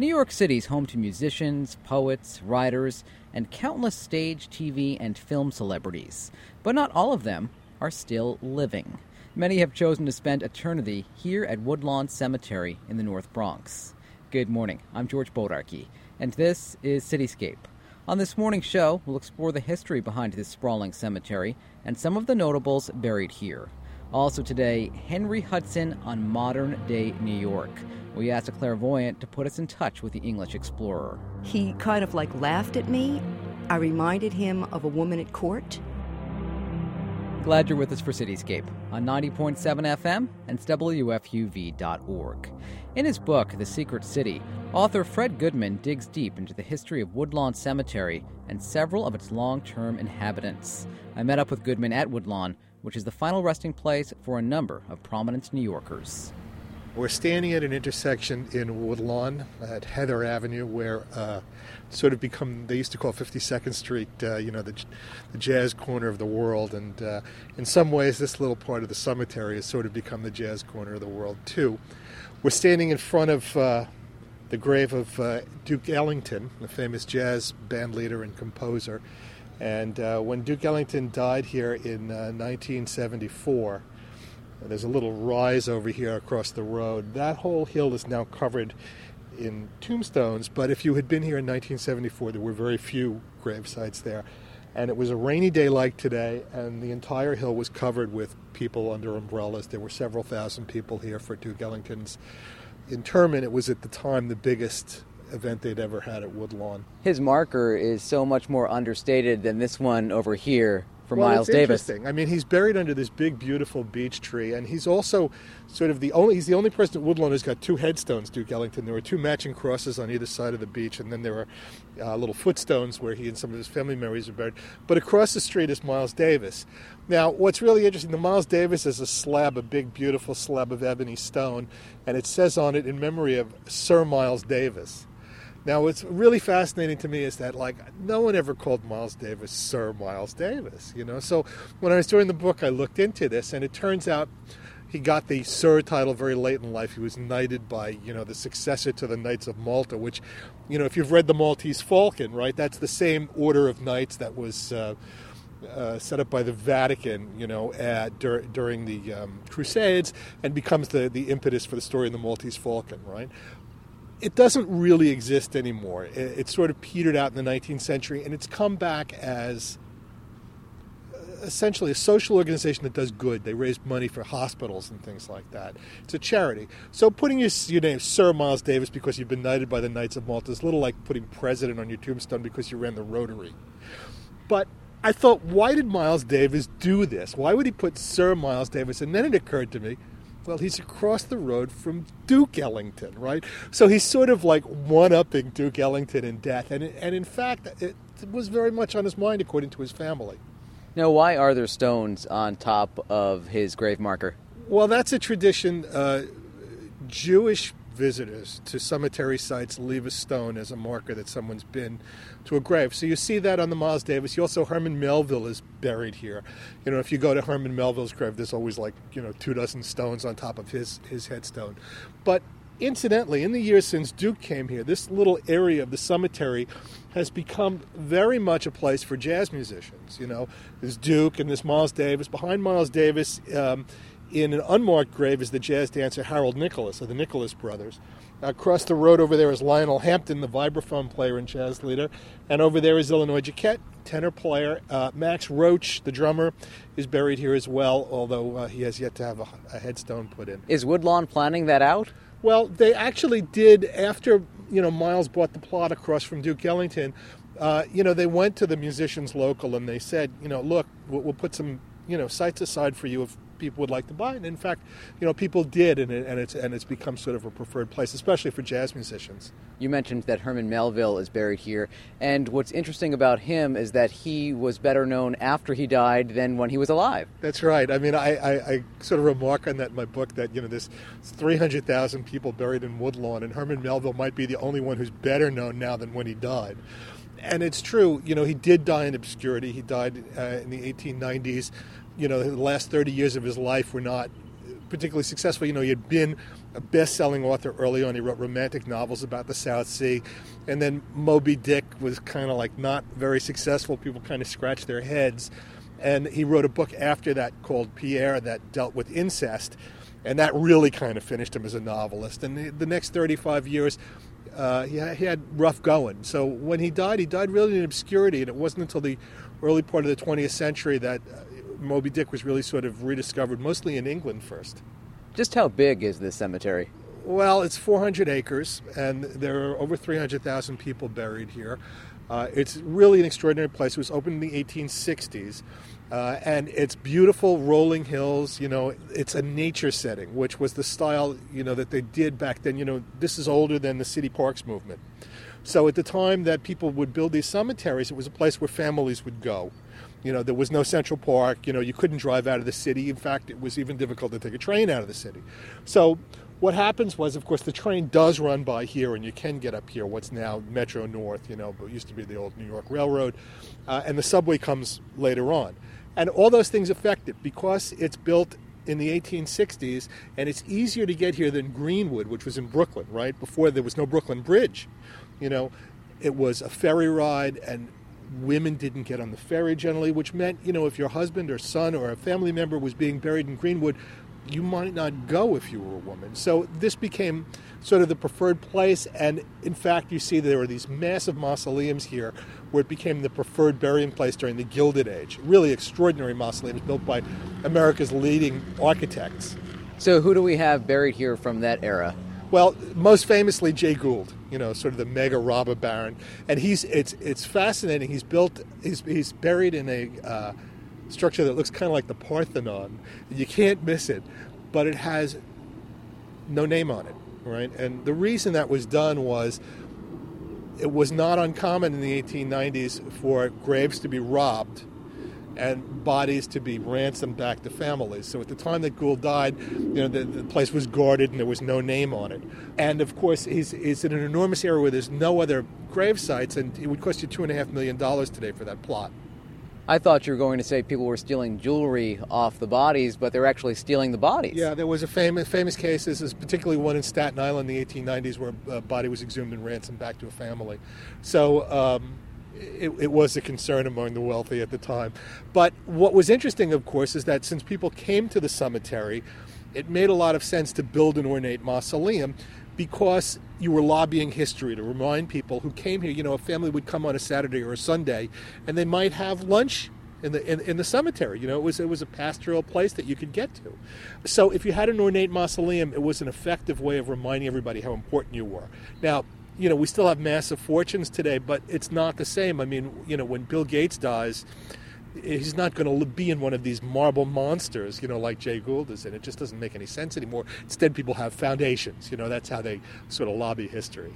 New York City is home to musicians, poets, writers, and countless stage, TV, and film celebrities. But not all of them are still living. Many have chosen to spend eternity here at Woodlawn Cemetery in the North Bronx. Good morning. I'm George Bodarky, and this is Cityscape. On this morning's show, we'll explore the history behind this sprawling cemetery and some of the notables buried here. Also today, Henry Hudson on modern day New York. We asked a clairvoyant to put us in touch with the English explorer. He kind of like laughed at me. I reminded him of a woman at court. Glad you're with us for Cityscape on 90.7 FM and WFUV.org. In his book, The Secret City, author Fred Goodman digs deep into the history of Woodlawn Cemetery and several of its long term inhabitants. I met up with Goodman at Woodlawn, which is the final resting place for a number of prominent New Yorkers. We're standing at an intersection in Woodlawn at Heather Avenue, where uh, sort of become they used to call 52nd Street, uh, you know, the, the jazz corner of the world, and uh, in some ways, this little part of the cemetery has sort of become the jazz corner of the world too. We're standing in front of uh, the grave of uh, Duke Ellington, the famous jazz band leader and composer. And uh, when Duke Ellington died here in 1974 there's a little rise over here across the road. That whole hill is now covered in tombstones, but if you had been here in 1974, there were very few grave sites there. And it was a rainy day like today, and the entire hill was covered with people under umbrellas. There were several thousand people here for Duke Ellington's interment. It was at the time the biggest event they'd ever had at Woodlawn. His marker is so much more understated than this one over here for well, Miles it's Davis. Interesting. I mean, he's buried under this big, beautiful beech tree, and he's also sort of the only he's the only person at Woodlawn who's got two headstones. Duke Ellington. There were two matching crosses on either side of the beech, and then there were uh, little footstones where he and some of his family members are buried. But across the street is Miles Davis. Now, what's really interesting, the Miles Davis is a slab, a big, beautiful slab of ebony stone, and it says on it in memory of Sir Miles Davis. Now, what's really fascinating to me is that, like, no one ever called Miles Davis Sir Miles Davis, you know? So when I was doing the book, I looked into this, and it turns out he got the Sir title very late in life. He was knighted by, you know, the successor to the Knights of Malta, which, you know, if you've read the Maltese Falcon, right, that's the same order of knights that was. Uh, uh, set up by the Vatican, you know, at, dur- during the um, Crusades, and becomes the, the impetus for the story in the Maltese Falcon, right? It doesn't really exist anymore. It, it, sort of petered out in the 19th century, and it's come back as uh, essentially a social organization that does good. They raise money for hospitals and things like that. It's a charity. So putting your, your name Sir Miles Davis because you've been knighted by the Knights of Malta is a little like putting president on your tombstone because you ran the Rotary. But I thought, why did Miles Davis do this? Why would he put Sir Miles Davis? And then it occurred to me well, he's across the road from Duke Ellington, right? So he's sort of like one upping Duke Ellington in death. And, and in fact, it was very much on his mind, according to his family. Now, why are there stones on top of his grave marker? Well, that's a tradition. Uh, Jewish visitors to cemetery sites leave a stone as a marker that someone's been to a grave. So you see that on the Miles Davis. You also Herman Melville is buried here. You know, if you go to Herman Melville's grave, there's always like you know two dozen stones on top of his his headstone. But incidentally, in the years since Duke came here, this little area of the cemetery has become very much a place for jazz musicians. You know, there's Duke and there's Miles Davis. Behind Miles Davis. Um, in an unmarked grave is the jazz dancer Harold Nicholas of the Nicholas Brothers. Across the road over there is Lionel Hampton, the vibraphone player and jazz leader. And over there is Illinois Jacquet, tenor player. Uh, Max Roach, the drummer, is buried here as well, although uh, he has yet to have a, a, headstone put in. Is Woodlawn planning that out? Well, they actually did after you know Miles bought the plot across from Duke Ellington. Uh, you know, they went to the musicians local and they said, you know, look, we'll, we'll put some you know sites aside for you if people would like to buy. And in fact, you know, people did, and, it, and it's and it's become sort of a preferred place, especially for jazz musicians. You mentioned that Herman Melville is buried here, and what's interesting about him is that he was better known after he died than when he was alive. That's right. I mean, I, I, I sort of remark on that in my book that you know there's 300,000 people buried in Woodlawn, and Herman Melville might be the only one who's better known now than when he died and it's true. You know, he did die in obscurity. He died uh, in the 1890s you know, the last 30 years of his life were not particularly successful. You know, he had been a best-selling author early on. He wrote romantic novels about the South Sea, and then Moby Dick was kind of like not very successful. People kind of scratched their heads, and he wrote a book after that called Pierre that dealt with incest, and that really kind of finished him as a novelist. And the, next 35 years. Uh, he, he had rough going. So when he died, he died really in obscurity, and it wasn't until the early part of the 20th century that uh, Moby Dick was really sort of rediscovered, mostly in England first. Just how big is this cemetery? Well, it's 400 acres, and there are over 300,000 people buried here. Uh, it's really an extraordinary place. It was opened in the 1860s, uh, and it's beautiful rolling hills. You know, it's a nature setting, which was the style you know that they did back then. You know, this is older than the city parks movement. So at the time that people would build these cemeteries, it was a place where families would go. You know, there was no central park. You know, you couldn't drive out of the city. In fact, it was even difficult to take a train out of the city. So, what happens was, of course, the train does run by here, and you can get up here. What's now Metro North, you know, but used to be the old New York Railroad, uh, and the subway comes later on, and all those things affect it because it's built in the 1860s, and it's easier to get here than Greenwood, which was in Brooklyn, right before there was no Brooklyn Bridge. You know, it was a ferry ride, and women didn't get on the ferry generally, which meant, you know, if your husband or son or a family member was being buried in Greenwood, you might not go if you were a woman. So this became sort of the preferred place, and in fact, you see there are these massive mausoleums here where it became the preferred burying place during the Gilded Age. Really extraordinary mausoleums built by America's leading architects. So, who do we have buried here from that era? Well, most famously Jay Gould, you know, sort of the mega robber baron, and he's it's it's fascinating. He's built he's he's buried in a uh, structure that looks kind of like the Parthenon. You can't miss it, but it has no name on it, right? And the reason that was done was it was not uncommon in the 1890s for graves to be robbed and bodies to be ransomed back to families. So at the time that Gould died, you know, the, the place was guarded and there was no name on it. And of course, he's, he's in an enormous area where there's no other grave sites, and it would cost you two and a half million dollars today for that plot. I thought you were going to say people were stealing jewelry off the bodies, but they're actually stealing the bodies. Yeah, there was a famous famous case. This is particularly one in Staten Island in the 1890s, where a body was exhumed and ransomed back to a family. So. Um, it, it, was a concern among the wealthy at the time. But what was interesting, of course, is that since people came to the cemetery, it made a lot of sense to build an ornate mausoleum because you were lobbying history to remind people who came here. You know, a family would come on a Saturday or a Sunday, and they might have lunch in the in, in, the cemetery. You know, it was it was a pastoral place that you could get to. So if you had an ornate mausoleum, it was an effective way of reminding everybody how important you were. Now, you know, we still have massive fortunes today, but it's not the same. I mean, you know, when Bill Gates dies, he's not going to be in one of these marble monsters, you know, like Jay Gould is in. It just doesn't make any sense anymore. Instead, people have foundations. You know, that's how they sort of lobby history.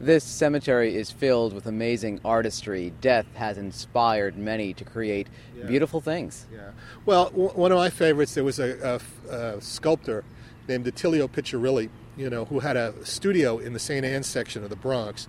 This cemetery is filled with amazing artistry. Death has inspired many to create yeah. beautiful things. Yeah. Well, w- one of my favorites, there was a, a, a sculptor named Attilio Piccirilli you know, who had a studio in the St. Anne's section of the Bronx.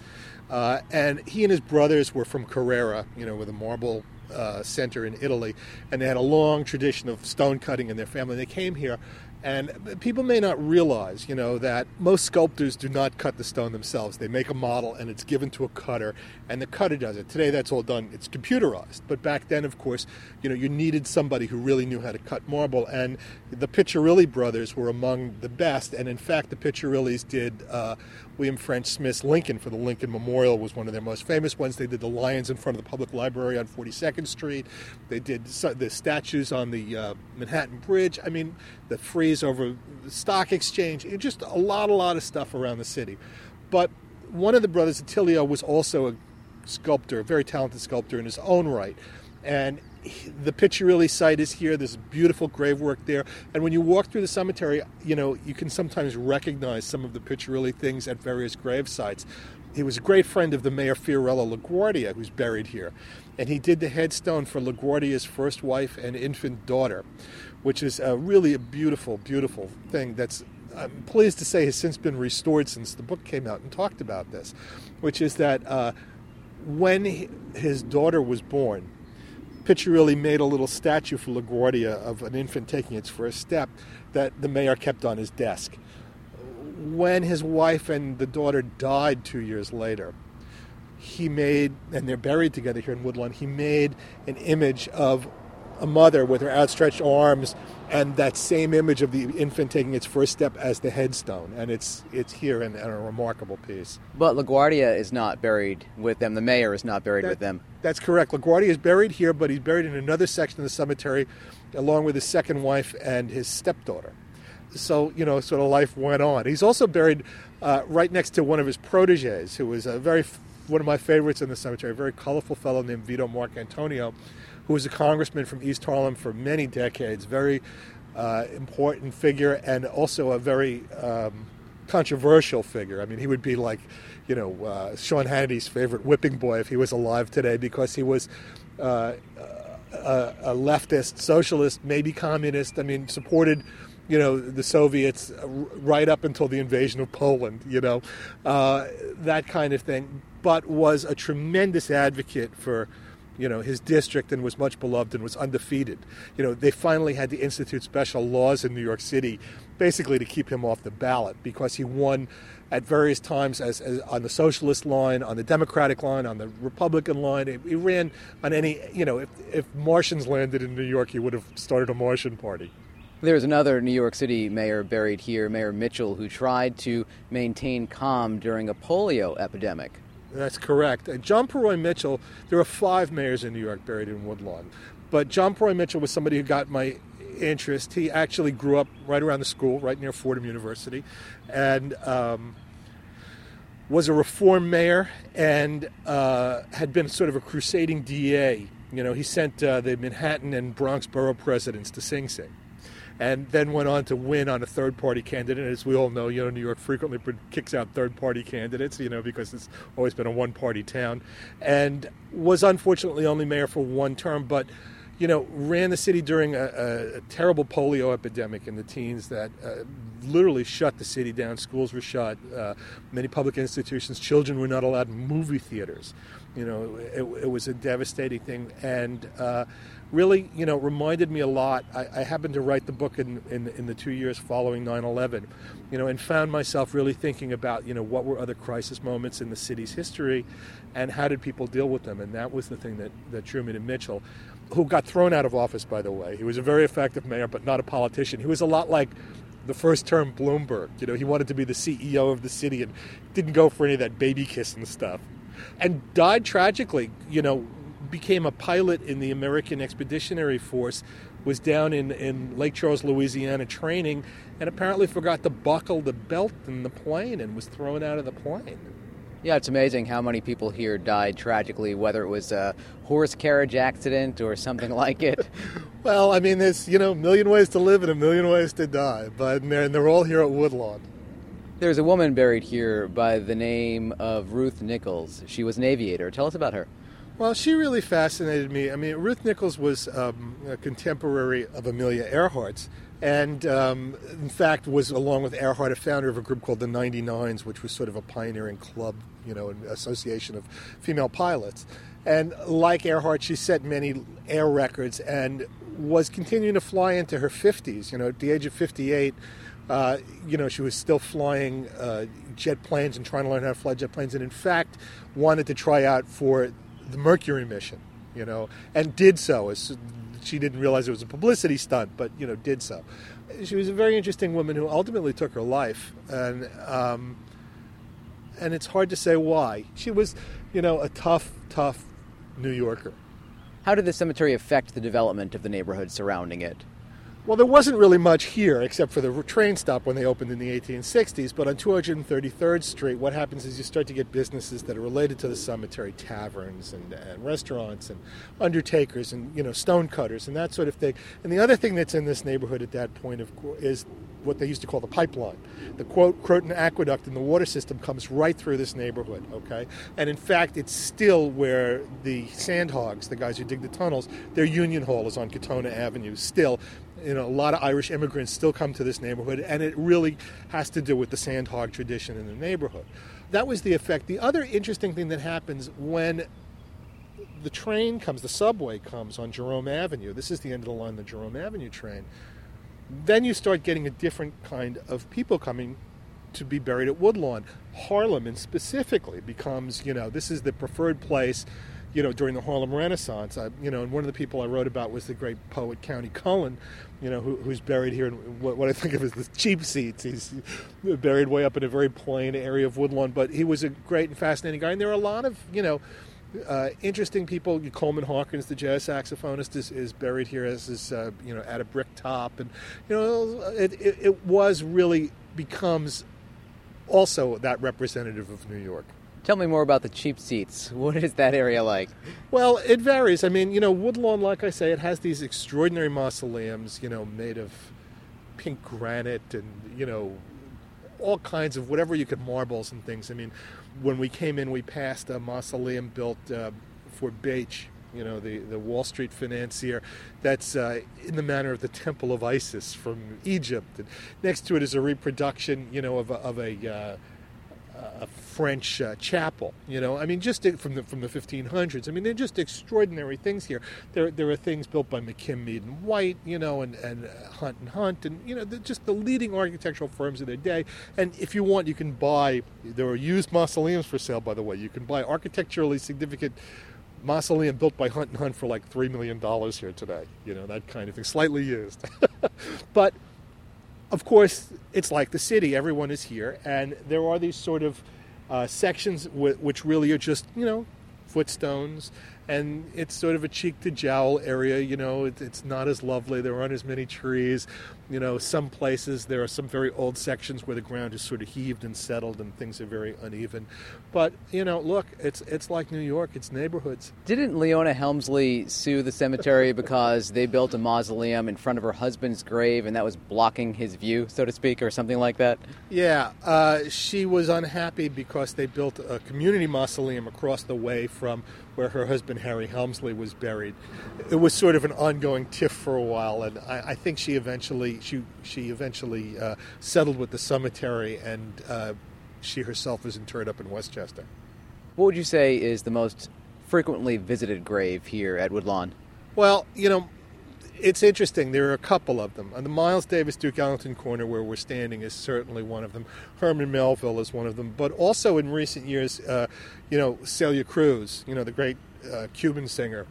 Uh, and he and his brothers were from Carrara, you know, with a marble uh, center in Italy, and they had a long tradition of stone cutting in their family. They came here and people may not realize, you know, that most sculptors do not cut the stone themselves. They make a model and it's given to a cutter, and the cutter does it. Today, that's all done. It's computerized. But back then, of course, you know, you needed somebody who really knew how to cut marble, and the Piccirilli brothers were among the best. And in fact, the Piccirillis did uh, William French Smith's Lincoln for the Lincoln Memorial was one of their most famous ones. They did the lions in front of the public library on 42nd Street. They did the statues on the uh, Manhattan Bridge. I mean, the frieze over the Stock Exchange. Just a lot, a lot of stuff around the city. But one of the brothers, Attilio, was also a sculptor, a very talented sculptor in his own right. And the Piccirilli site is here. There's beautiful grave work there. And when you walk through the cemetery, you know, you can sometimes recognize some of the Piccirilli things at various grave sites. He was a great friend of the mayor Fiorello LaGuardia, who's buried here. And he did the headstone for LaGuardia's first wife and infant daughter, which is a really a beautiful, beautiful thing that's I'm pleased to say has since been restored since the book came out and talked about this, which is that uh, when he, his daughter was born, Piccirilli made a little statue for LaGuardia of an infant taking its first step that the mayor kept on his desk. When his wife and the daughter died two years later, he made, and they're buried together here in Woodlawn, he made an image of a mother with her outstretched arms and that same image of the infant taking its first step as the headstone. And it's, it's here in, in a remarkable piece. But LaGuardia is not buried with them. The mayor is not buried That- with them. That's correct. LaGuardia is buried here, but he's buried in another section of the cemetery along with his second wife and his stepdaughter. So, you know, sort of life went on. He's also buried uh, right next to one of his proteges, who was a very, one of my favorites in the cemetery, a very colorful fellow named Vito Marcantonio, who was a congressman from East Harlem for many decades, very uh, important figure, and also a very um, controversial figure. I mean, he would be like, you know, uh, Sean Hannity's favorite whipping boy if he was alive today because he was uh, a, a leftist, socialist, maybe communist. I mean, supported, you know, the Soviets right up until the invasion of Poland, you know, uh, that kind of thing, but was a tremendous advocate for you know his district and was much beloved and was undefeated. You know they finally had to institute special laws in new york city basically to keep him off the ballot because he won at various times as, as on the socialist line on the democratic line on the republican line. He, ran on any you know if, if martians landed in new york he would have started a martian party. There's another New York City mayor buried here, Mayor Mitchel, who tried to maintain calm during a polio epidemic. That's correct. And John Purroy Mitchel, there are five mayors in New York buried in Woodlawn. But John Purroy Mitchel was somebody who got my interest. He actually grew up right around the school, right near Fordham University, and um, was a reform mayor and uh, had been sort of a crusading DA. You know, he sent uh, the Manhattan and Bronx borough presidents to Sing Sing and then went on to win on a third party candidate. As we all know, you know, New York frequently kicks out third party candidates, you know, because it's always been a one party town, and was unfortunately only mayor for one term, but. You know, ran the city during a, a, a terrible polio epidemic in the teens that uh, literally shut the city down. Schools were shut, uh, many public institutions, children were not allowed in movie theaters. You know, it, it was a devastating thing, and uh, really, you know, reminded me a lot. I, I happened to write the book in, in, in the two years following 9/11, you know, and found myself really thinking about, you know, what were other crisis moments in the city's history, and how did people deal with them? And that was the thing that that drew me to Mitchel, who got thrown out of office, by the way. He was a very effective mayor, but not a politician. He was a lot like the first term Bloomberg. You know, he wanted to be the CEO of the city and didn't go for any of that baby kissing stuff. And died tragically, you know, became a pilot in the American Expeditionary Force, was down in, in Lake Charles, Louisiana training, and apparently forgot to buckle the belt in the plane and was thrown out of the plane. Yeah, it's amazing how many people here died tragically, whether it was a horse carriage accident or something like it. Well, I mean, there's, you know, a million ways to live and a million ways to die, but and they're, and they're all here at Woodlawn. There's a woman buried here by the name of Ruth Nichols. She was an aviator. Tell us about her. Well, she really fascinated me. I mean, Ruth Nichols was um, a contemporary of Amelia Earhart's, and um, in fact was, along with Earhart, a founder of a group called the 99s, which was sort of a pioneering club, you know, an association of female pilots. And like Earhart, she set many air records and was continuing to fly into her 50s. You know, at the age of 58, uh, you know, she was still flying uh, jet planes and trying to learn how to fly jet planes, and in fact, wanted to try out for the Mercury mission, you know, and did so. As she didn't realize it was a publicity stunt, but you know, did so. She was a very interesting woman who ultimately took her life, and um, and it's hard to say why. She was, you know, a tough, tough New Yorker. How did the cemetery affect the development of the neighborhood surrounding it? Well, there wasn't really much here except for the train stop when they opened in the 1860s. But on 233rd Street, what happens is you start to get businesses that are related to the cemetery, taverns and, and restaurants and undertakers and you know stonecutters and that sort of thing. And the other thing that's in this neighborhood at that point of, is what they used to call the pipeline. The quote Croton Aqueduct and the water system comes right through this neighborhood. Okay, and in fact, it's still where the sandhogs, the guys who dig the tunnels, their union hall is on Katonah Avenue. Still, you know, a lot of Irish immigrants still come to this neighborhood, and it really has to do with the sandhog tradition in the neighborhood. That was the effect. The other interesting thing that happens when the train comes, the subway comes on Jerome Avenue. This is the end of the line, the Jerome Avenue train. Then you start getting a different kind of people coming to be buried at Woodlawn. Harlem, and specifically, becomes you know this is the preferred place. You know, during the Harlem Renaissance, I, you know, and one of the people I wrote about was the great poet Countee Cullen, you know, who, who's buried here in what, what, I think of as the cheap seats. He's buried way up in a very plain area of Woodlawn, but he was a great and fascinating guy. And there are a lot of, you know, uh, interesting people. Coleman Hawkins, the jazz saxophonist, is, is buried here as is, uh, you know, Ada Bricktop, and you know, it, it, it was really becomes also that representative of New York. Tell me more about the cheap seats. What is that area like? Well, it varies. I mean, you know, Woodlawn, like I say, it has these extraordinary mausoleums, you know, made of pink granite and, you know, all kinds of whatever you could marbles and things. I mean, when we came in, we passed a mausoleum built uh, for Bache, you know, the, the Wall Street financier. That's uh, in the manner of the Temple of Isis from Egypt. And next to it is a reproduction, you know, of a, of a uh, a French uh, chapel. You know, I mean, just from the from the 1500s. I mean, they're just extraordinary things here. There there are things built by McKim, Mead and White, you know, and and uh, Hunt and Hunt, and you know, just the leading architectural firms of their day. And if you want, you can buy. There are used mausoleums for sale, by the way. You can buy architecturally significant mausoleum built by Hunt and Hunt for like three million dollars here today. You know, that kind of thing, slightly used, but of course, it's like the city. Everyone is here, and there are these sort of uh, sections w- which really are just, you know, footstones and it's sort of a cheek to jowl area. You know, it, it's not as lovely. There aren't as many trees. You know, some places there are some very old sections where the ground is sort of heaved and settled, and things are very uneven. But you know, look, it's it's like New York. It's neighborhoods. Didn't Leona Helmsley sue the cemetery because they built a mausoleum in front of her husband's grave, and that was blocking his view, so to speak, or something like that? Yeah, uh, she was unhappy because they built a community mausoleum across the way from where her husband Harry Helmsley was buried. It was sort of an ongoing tiff for a while, and I, I think she eventually she she eventually uh, settled with the cemetery, and uh, she herself was interred up in Westchester. What would you say is the most frequently visited grave here at Woodlawn? Well, you know, it's interesting. There are a couple of them. On the Miles Davis Duke Ellington corner where we're standing is certainly one of them. Herman Melville is one of them. But also in recent years, uh, you know, Celia Cruz, you know, the great uh, Cuban singer,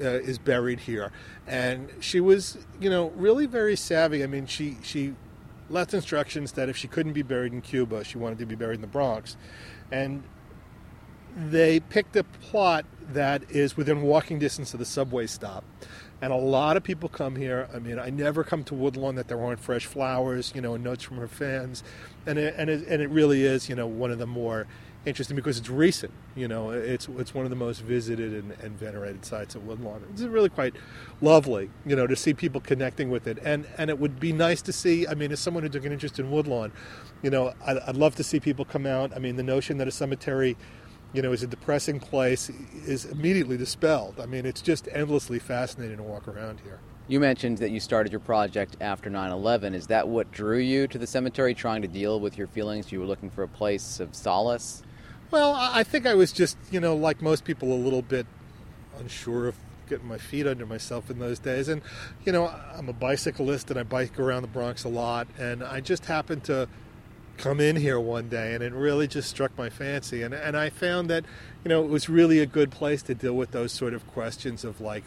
uh, is buried here. And she was, you know, really very savvy. I mean, she, she left instructions that if she couldn't be buried in Cuba, she wanted to be buried in the Bronx. And they picked a plot that is within walking distance of the subway stop and a lot of people come here. I mean, I never come to Woodlawn that there aren't fresh flowers, you know, and notes from her fans, and it, and it, and it really is, you know, one of the more interesting because it's recent. You know, it's it's one of the most visited and, and venerated sites at Woodlawn. It's really quite lovely, you know, to see people connecting with it, and and it would be nice to see. I mean, as someone who took an interest in Woodlawn, you know, I'd, I'd love to see people come out. I mean, the notion that a cemetery you know, is a depressing place is immediately dispelled. I mean, it's just endlessly fascinating to walk around here. You mentioned that you started your project after 9 11. Is that what drew you to the cemetery, trying to deal with your feelings? You were looking for a place of solace? Well, I think I was just, you know, like most people, a little bit unsure of getting my feet under myself in those days. And, you know, I'm a bicyclist and I bike around the Bronx a lot. And I just happened to come in here one day and it really just struck my fancy and and I found that you know it was really a good place to deal with those sort of questions of like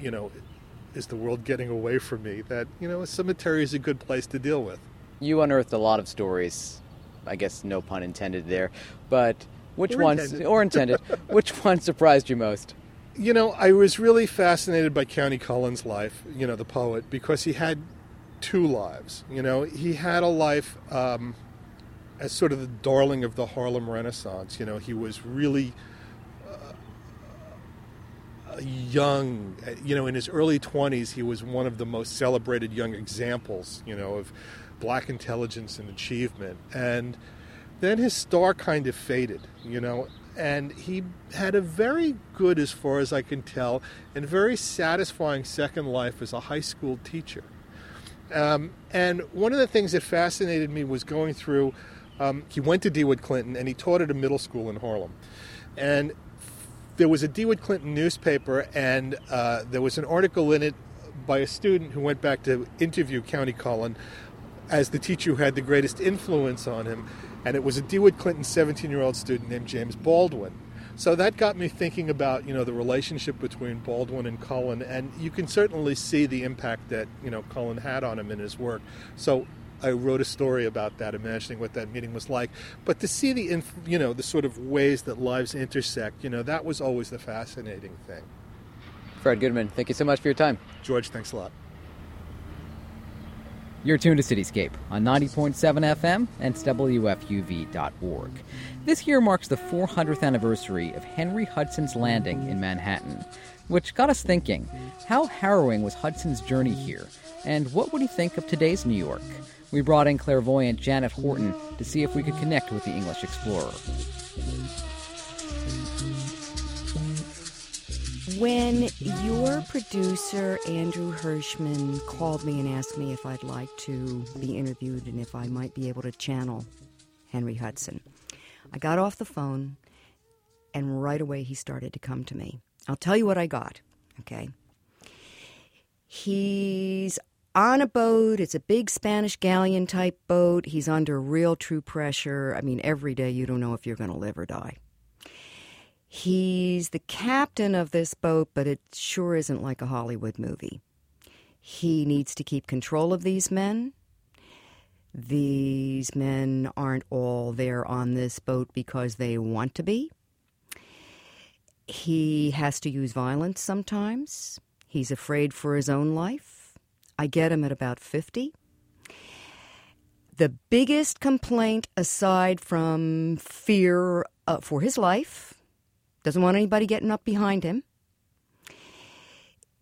you know is the world getting away from me that you know a cemetery is a good place to deal with you unearthed a lot of stories I guess no pun intended there but which or ones intended. or intended which one surprised you most you know I was really fascinated by Countee Cullen's life you know the poet because he had two lives. You know, he had a life um, as sort of the darling of the Harlem Renaissance. You know, he was really uh, young. You know, in his early 20s, he was one of the most celebrated young examples, you know, of black intelligence and achievement. And then his star kind of faded, you know, and he had a very good, as far as I can tell, and very satisfying second life as a high school teacher. Um, and one of the things that fascinated me was going through. Um, he went to DeWitt Clinton and he taught at a middle school in Harlem. And there was a DeWitt Clinton newspaper, and uh, there was an article in it by a student who went back to interview Countee Cullen as the teacher who had the greatest influence on him. And it was a DeWitt Clinton 17 year old student named James Baldwin. So that got me thinking about you know the relationship between Baldwin and Cullen, and you can certainly see the impact that you know Cullen had on him in his work. So I wrote a story about that, imagining what that meeting was like. But to see the inf- you know the sort of ways that lives intersect, you know that was always the fascinating thing. Fred Goodman, thank you so much for your time. George, thanks a lot. You're tuned to Cityscape on 90.7 FM and WFUV.org. This year marks the 400th anniversary of Henry Hudson's landing in Manhattan, which got us thinking how harrowing was Hudson's journey here, and what would he think of today's New York? We brought in clairvoyant Janet Horton to see if we could connect with the English explorer. When your producer, Andrew Hirschman, called me and asked me if I'd like to be interviewed and if I might be able to channel Henry Hudson, I got off the phone and right away he started to come to me. I'll tell you what I got, okay? He's on a boat. It's a big Spanish galleon type boat. He's under real true pressure. I mean, every day you don't know if you're going to live or die. He's the captain of this boat, but it sure isn't like a Hollywood movie. He needs to keep control of these men. These men aren't all there on this boat because they want to be. He has to use violence sometimes. He's afraid for his own life. I get him at about 50. The biggest complaint, aside from fear uh, for his life, doesn't want anybody getting up behind him,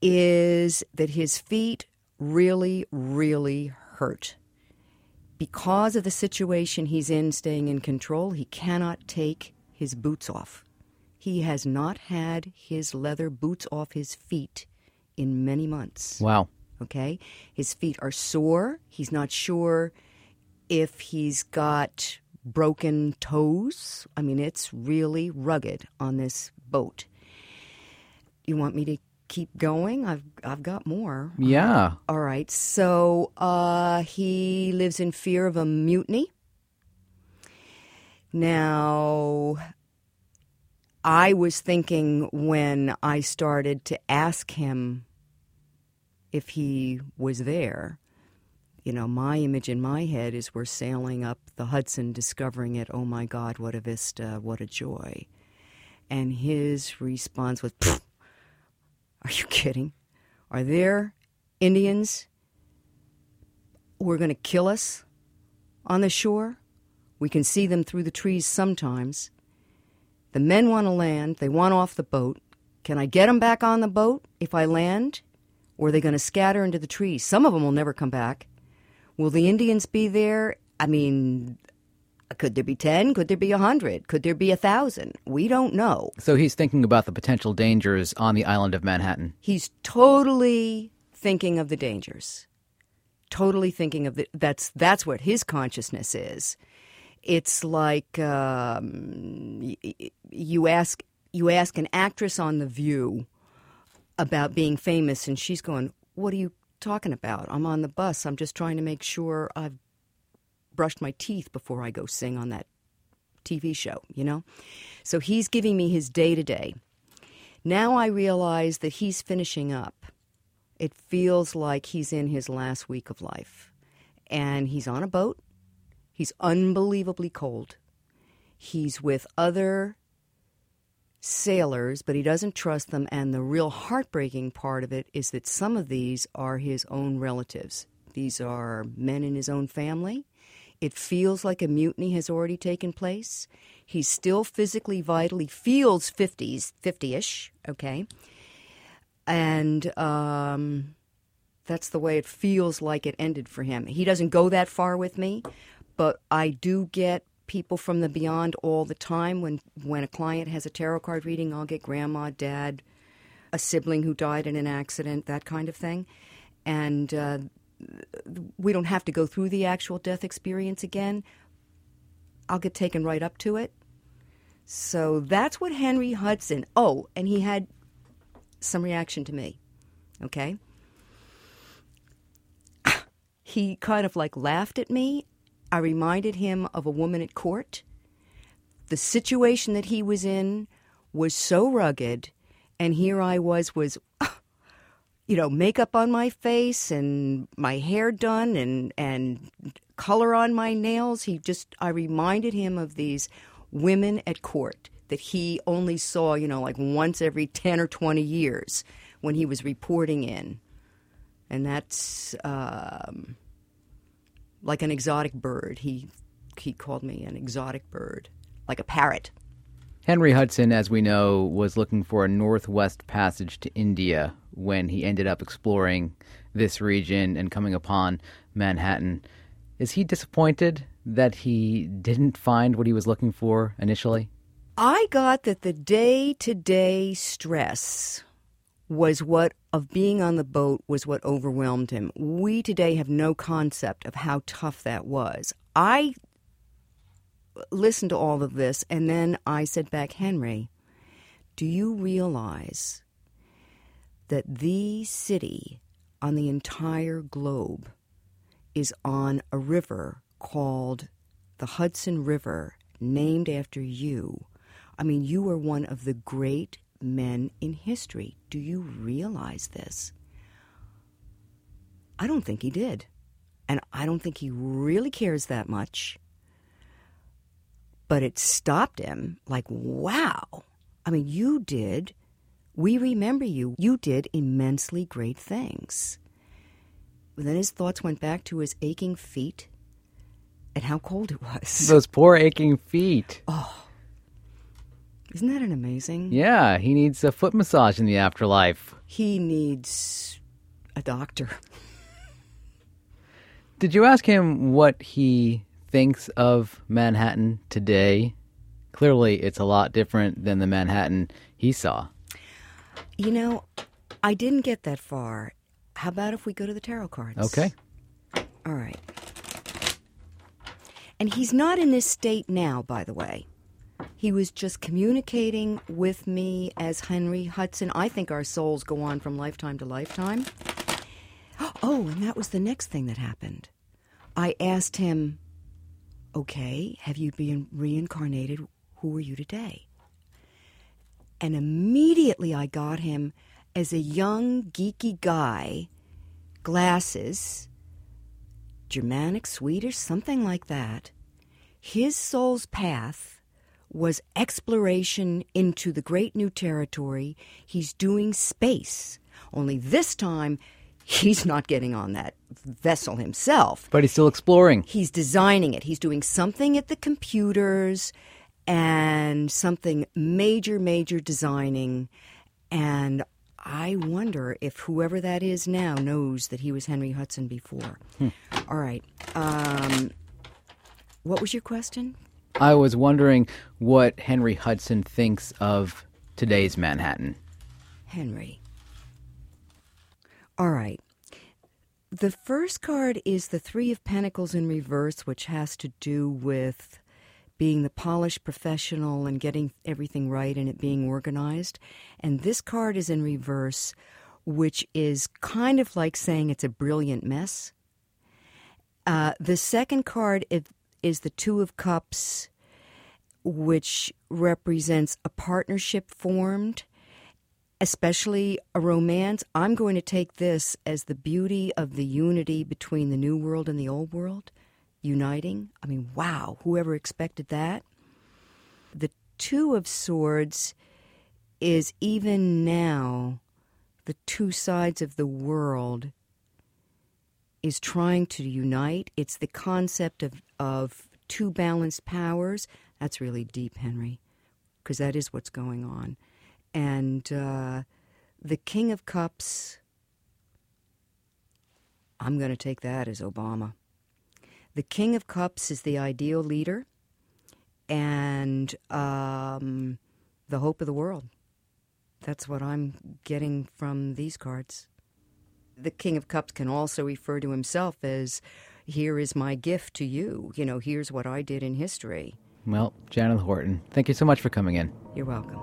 is that his feet really, really hurt. Because of the situation he's in, staying in control, he cannot take his boots off. He has not had his leather boots off his feet in many months. Wow. Okay? His feet are sore. He's not sure if he's got broken toes. I mean, it's really rugged on this boat. You want me to keep going? I've I've got more. Yeah. All right. So uh, he lives in fear of a mutiny. Now, I was thinking when I started to ask him if he was there, you know, my image in my head is we're sailing up the Hudson, discovering it. Oh my God, what a vista, what a joy. And his response was, Are you kidding? Are there Indians who are going to kill us on the shore? We can see them through the trees sometimes. The men want to land, they want off the boat. Can I get them back on the boat if I land? Or are they going to scatter into the trees? Some of them will never come back. Will the Indians be there? I mean, could there be 10? Could there be 100? Could there be a 1,000? We don't know. So he's thinking about the potential dangers on the island of Manhattan. He's totally thinking of the dangers. Totally thinking of the that's that's what his consciousness is. It's like um, you ask you ask an actress on The View about being famous, and she's going, "What are you talking about? I'm on the bus. I'm just trying to make sure I've brushed my teeth before I go sing on that TV show." You know, so he's giving me his day to day. Now I realize that he's finishing up. It feels like he's in his last week of life, and he's on a boat He's unbelievably cold. He's with other sailors, but he doesn't trust them. And the real heartbreaking part of it is that some of these are his own relatives. These are men in his own family. It feels like a mutiny has already taken place. He's still physically vital. He feels 50s, 50-ish, okay? And um, that's the way it feels like it ended for him. He doesn't go that far with me, but I do get people from the beyond all the time. When when a client has a tarot card reading, I'll get grandma, dad, a sibling who died in an accident, that kind of thing, and uh, we don't have to go through the actual death experience again. I'll get taken right up to it. So that's what Henry Hudson. Oh, and he had some reaction to me. Okay? He kind of like laughed at me. I reminded him of a woman at court. The situation that he was in was so rugged, and here I was was you know, makeup on my face and my hair done and and color on my nails. He just I reminded him of these women at court that he only saw, you know, like once every 10 or 20 years when he was reporting in. And that's um, like an exotic bird. He he called me an exotic bird, like a parrot. Henry Hudson, as we know, was looking for a northwest passage to India when he ended up exploring this region and coming upon Manhattan. Is he disappointed that he didn't find what he was looking for initially? I got that the day to day stress was what of being on the boat was what overwhelmed him. We today have no concept of how tough that was. I listened to all of this and then I said back, Henry, do you realize that the city on the entire globe is on a river called the Hudson River, named after you? I mean, you are one of the great men in history. Do you realize this? I don't think he did. And I don't think he really cares that much. But it stopped him like, wow. I mean, you did. We remember you. You did immensely great things. But then his thoughts went back to his aching feet and how cold it was. Those poor aching feet. Oh. Isn't that an amazing? Yeah, he needs a foot massage in the afterlife. He needs a doctor. Did you ask him what he thinks of Manhattan today? Clearly, it's a lot different than the Manhattan he saw. You know, I didn't get that far. How about if we go to the tarot cards? Okay. All right. And he's not in this state now, by the way. He was just communicating with me as Henry Hudson. I think our souls go on from lifetime to lifetime. Oh, and that was the next thing that happened. I asked him, Okay, have you been reincarnated? Who are you today? And immediately I got him as a young, geeky guy, glasses, Germanic, Swedish, something like that. His soul's path was exploration into the great new territory. He's doing space. Only this time, he's not getting on that vessel himself. But he's still exploring. He's designing it. He's doing something at the computers and something major, major designing. And I wonder if whoever that is now knows that he was Henry Hudson before. All right. Um, what was your question? I was wondering what Henry Hudson thinks of today's Manhattan. Henry. All right. The first card is the Three of Pentacles in reverse, which has to do with being the polished professional and getting everything right and it being organized. And this card is in reverse, which is kind of like saying it's a brilliant mess. Uh, the second card is, is the Two of Cups, which represents a partnership formed especially a romance, I'm going to take this as the beauty of the unity between the new world and the old world, uniting. I mean, wow, whoever expected that? The Two of Swords is even now the two sides of the world is trying to unite. It's the concept of, of two balanced powers. That's really deep, Henry, because that is what's going on and uh, the King of Cups. I'm going to take that as Obama. The King of Cups is the ideal leader and um, the hope of the world. That's what I'm getting from these cards. The King of Cups can also refer to himself as, Here is my gift to you. You know, here's what I did in history. Well, Janet Horton, thank you so much for coming in. You're welcome.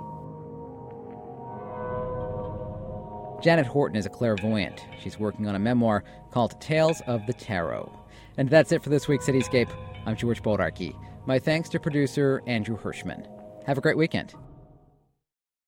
Janet Horton is a clairvoyant. She's working on a memoir called Tales of the Tarot. And that's it for this week's Cityscape. I'm George Bodarky. My thanks to producer Andrew Hirschman. Have a great weekend.